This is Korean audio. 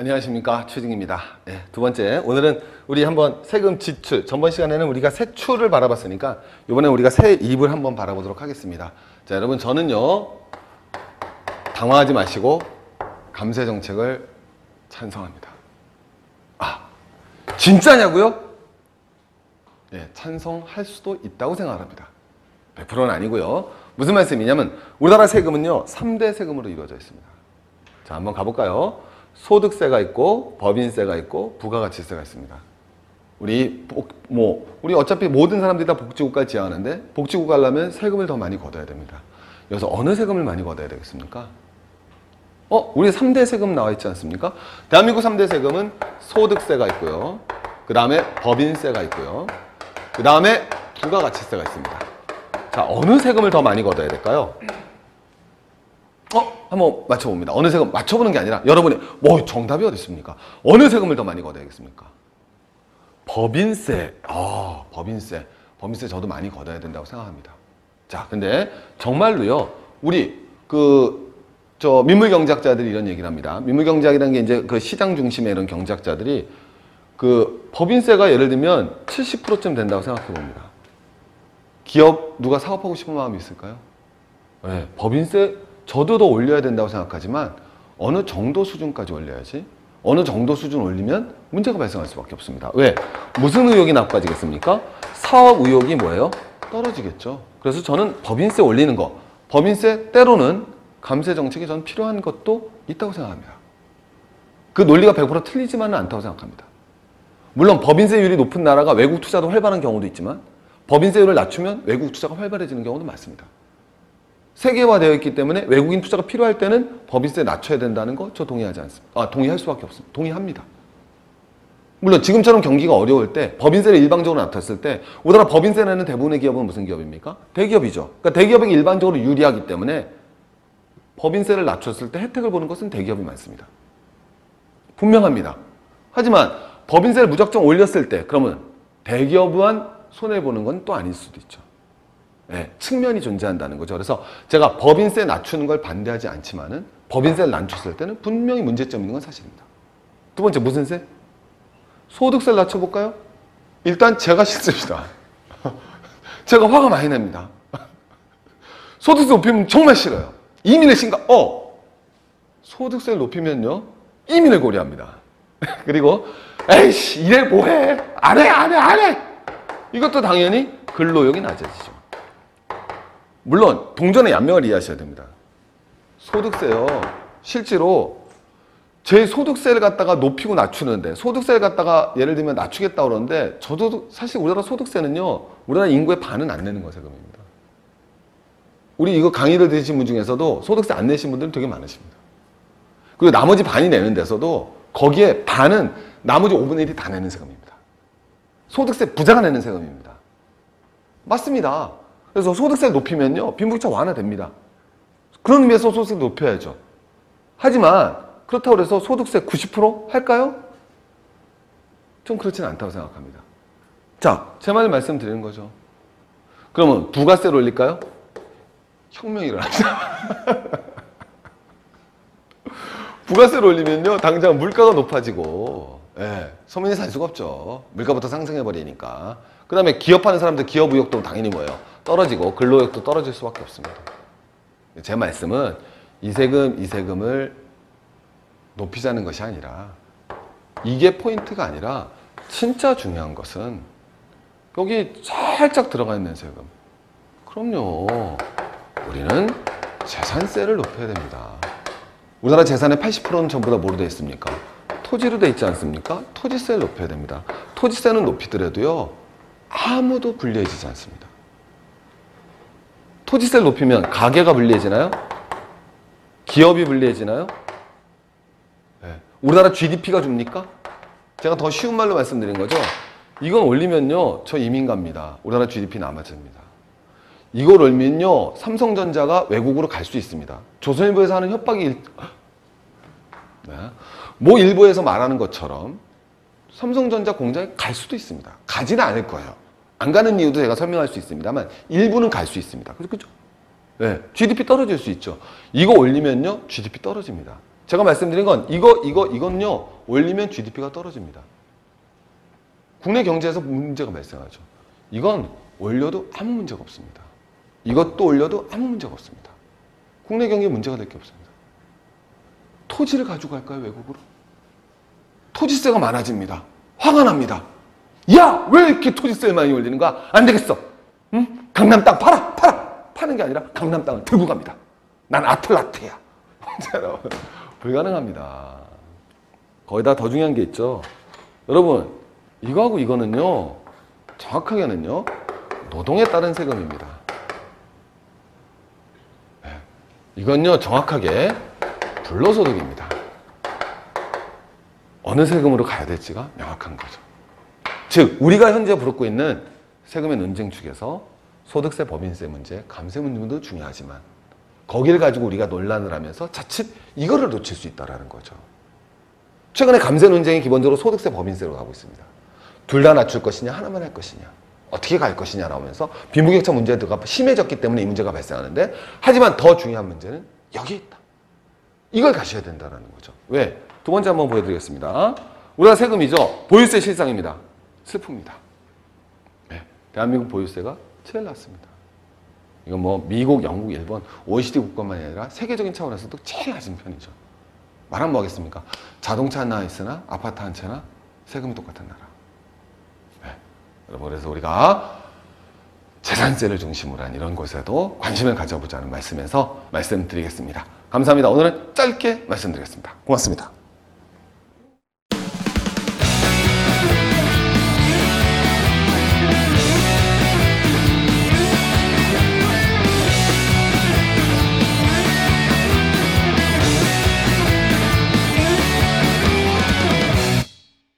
안녕하십니까 최진입니다. 네, 두 번째 오늘은 우리 한번 세금 지출 전번 시간에는 우리가 세출을 바라봤으니까 이번에 우리가 세입을 한번 바라보도록 하겠습니다. 자 여러분 저는요 당황하지 마시고 감세 정책을 찬성합니다. 아 진짜냐고요? 네, 찬성할 수도 있다고 생각합니다. 100%는 아니고요. 무슨 말씀이냐면 우리나라 세금은요 3대 세금으로 이루어져 있습니다. 자, 한번 가볼까요? 소득세가 있고 법인세가 있고 부가가치세가 있습니다. 우리 복, 뭐 우리 어차피 모든 사람들이 다 복지국가를 지향하는데 복지국가 하려면 세금을 더 많이 걷어야 됩니다. 여기서 어느 세금을 많이 걷어야 되겠습니까? 어, 우리 3대 세금 나와 있지 않습니까? 대한민국 3대 세금은 소득세가 있고요. 그 다음에 법인세가 있고요. 그 다음에 부가가치세가 있습니다. 자, 어느 세금을 더 많이 걷어야 될까요? 어? 한번 맞춰봅니다. 어느 세금 맞춰보는 게 아니라 여러분이 뭐 정답이 어디 있습니까? 어느 세금을 더 많이 걷어야겠습니까? 법인세. 아, 법인세. 법인세 저도 많이 걷어야 된다고 생각합니다. 자, 근데 정말로요. 우리 그 저 민물 경제학자들이 이런 얘기를 합니다. 민물 경제학이라는 게 이제 그 시장 중심의 이런 경제학자들이 그 법인세가 예를 들면 70%쯤 된다고 생각해 봅니다. 기업 누가 사업하고 싶은 마음이 있을까요? 네, 법인세 저도 더 올려야 된다고 생각하지만 어느 정도 수준까지 올려야지 어느 정도 수준 올리면 문제가 발생할 수밖에 없습니다. 왜? 무슨 의욕이 나빠지겠습니까? 사업 의욕이 뭐예요? 떨어지겠죠. 그래서 저는 법인세 올리는 거, 법인세 때로는 감세 정책이 저는 필요한 것도 있다고 생각합니다. 그 논리가 100% 틀리지만은 않다고 생각합니다. 물론 법인세율이 높은 나라가 외국 투자도 활발한 경우도 있지만 법인세율을 낮추면 외국 투자가 활발해지는 경우도 많습니다. 세계화되어 있기 때문에 외국인 투자가 필요할 때는 법인세 낮춰야 된다는 거 저 동의하지 않습니다. 아, 동의할 수밖에 없습니다. 동의합니다. 물론 지금처럼 경기가 어려울 때 법인세를 일방적으로 낮췄을 때 우리나라 법인세 내는 대부분의 기업은 무슨 기업입니까? 대기업이죠. 그러니까 대기업에게 일반적으로 유리하기 때문에 법인세를 낮췄을 때 혜택을 보는 것은 대기업이 많습니다. 분명합니다. 하지만 법인세를 무작정 올렸을 때 그러면 대기업만 손해보는 건 또 아닐 수도 있죠. 네, 측면이 존재한다는 거죠. 그래서 제가 법인세 낮추는 걸 반대하지 않지만은 법인세를 낮췄을 때는 분명히 문제점 있는 건 사실입니다. 두 번째 무슨 세? 소득세를 낮춰볼까요? 일단 제가 싫습니다. 제가 화가 많이 납니다. 소득세 높이면 정말 싫어요. 이민의 심각, 어! 소득세를 높이면요, 이민을 고려합니다. 그리고, 에이씨, 이래 뭐해? 안 해, 안 해, 안 해! 이것도 당연히 근로욕이 낮아지죠. 물론, 동전의 양면을 이해하셔야 됩니다. 소득세요, 실제로 제 소득세를 갖다가 높이고 낮추는데, 소득세를 갖다가 예를 들면 낮추겠다 그러는데, 저도 사실 우리나라 소득세는요, 우리나라 인구의 반은 안 내는 거 세금입니다. 우리 이거 강의를 들으신 분 중에서도 소득세 안 내신 분들은 되게 많으십니다. 그리고 나머지 반이 내는 데서도 거기에 반은 나머지 5분의 1이 다 내는 세금입니다. 소득세 부자가 내는 세금입니다. 맞습니다. 그래서 소득세를 높이면요, 빈부격차 완화됩니다. 그런 의미에서 소득세 높여야죠. 하지만 그렇다고 해서 소득세 90% 할까요? 좀 그렇지는 않다고 생각합니다. 자, 제 말을 말씀드리는 거죠. 그러면 부가세를 올릴까요? 혁명이 일어납니다. 부가세를 올리면요, 당장 물가가 높아지고, 예, 서민이 살 수가 없죠. 물가부터 상승해 버리니까. 그 다음에 기업하는 사람들 기업 의욕도 당연히 뭐예요? 떨어지고 근로욕도 떨어질 수밖에 없습니다. 제 말씀은 이 세금, 이 세금을 높이자는 것이 아니라 이게 포인트가 아니라 진짜 중요한 것은 여기 살짝 들어가 있는 세금. 그럼요. 우리는 재산세를 높여야 됩니다. 우리나라 재산의 80%는 전부 다 뭐로 되어 있습니까? 토지로 되어 있지 않습니까? 토지세를 높여야 됩니다. 토지세는 높이더라도요, 아무도 불리해지지 않습니다. 토지세를 높이면 가게가 불리해지나요? 기업이 불리해지나요? 네. 우리나라 GDP가 줍니까? 제가 더 쉬운 말로 말씀드린 거죠. 이건 올리면요, 저 이민 갑니다. 우리나라 GDP 남아집니다. 이걸 올면요 삼성전자가 외국으로 갈 수 있습니다. 조선일보에서 하는 협박이 일... 네. 모 일보에서 말하는 것처럼 삼성전자 공장에 갈 수도 있습니다. 가지는 않을 거예요. 안 가는 이유도 제가 설명할 수 있습니다만 일부는 갈 수 있습니다. 그죠? 네. GDP 떨어질 수 있죠. 이거 올리면요 GDP 떨어집니다. 제가 말씀드린 건 이거, 이거, 이건요, 올리면 GDP가 떨어집니다. 국내 경제에서 문제가 발생하죠. 이건 올려도 아무 문제가 없습니다. 이것도 올려도 아무 문제가 없습니다. 국내 경기에 문제가 될 게 없습니다. 토지를 가지고 갈까요, 외국으로? 토지세가 많아집니다. 화가 납니다. 야, 왜 이렇게 토지세를 많이 올리는 거야? 안 되겠어. 응? 강남 땅 팔아, 팔아. 파는 게 아니라 강남 땅을 들고 갑니다. 난 여러분, 불가능합니다. 거기다 더 중요한 게 있죠. 여러분, 이거하고 이거는요, 정확하게는요, 노동에 따른 세금입니다. 네. 이건요, 정확하게 불로소득입니다. 어느 세금으로 가야 될지가 명확한 거죠. 즉, 우리가 현재 부르고 있는 세금의 논쟁 축에서 소득세, 법인세 문제, 감세 문제도 중요하지만 거기를 가지고 우리가 논란을 하면서 자칫 이거를 놓칠 수 있다라는 거죠. 최근에 감세 논쟁이 기본적으로 소득세, 법인세로 가고 있습니다. 둘 다 낮출 것이냐, 하나만 할 것이냐, 어떻게 갈 것이냐 나오면서 빈부격차 문제가 심해졌기 때문에 이 문제가 발생하는데 하지만 더 중요한 문제는 여기에 있다. 이걸 가셔야 된다는 거죠. 왜? 두 번째 한번 보여드리겠습니다. 우리가 세금이죠. 보유세 실상입니다. 슬픕니다. 네. 대한민국 보유세가 제일 낮습니다. 이건 뭐 미국, 영국, 일본, OECD 국가만이 아니라 세계적인 차원에서도 제일 낮은 편이죠. 말하면 뭐 하겠습니까? 자동차 하나 있으나 아파트 한 채나 세금이 똑같은 나라. 네. 여러분 그래서 우리가 재산세를 중심으로 한 이런 곳에도 관심을 가져보자는 말씀에서 말씀드리겠습니다. 감사합니다. 오늘은 짧게 말씀드리겠습니다. 고맙습니다.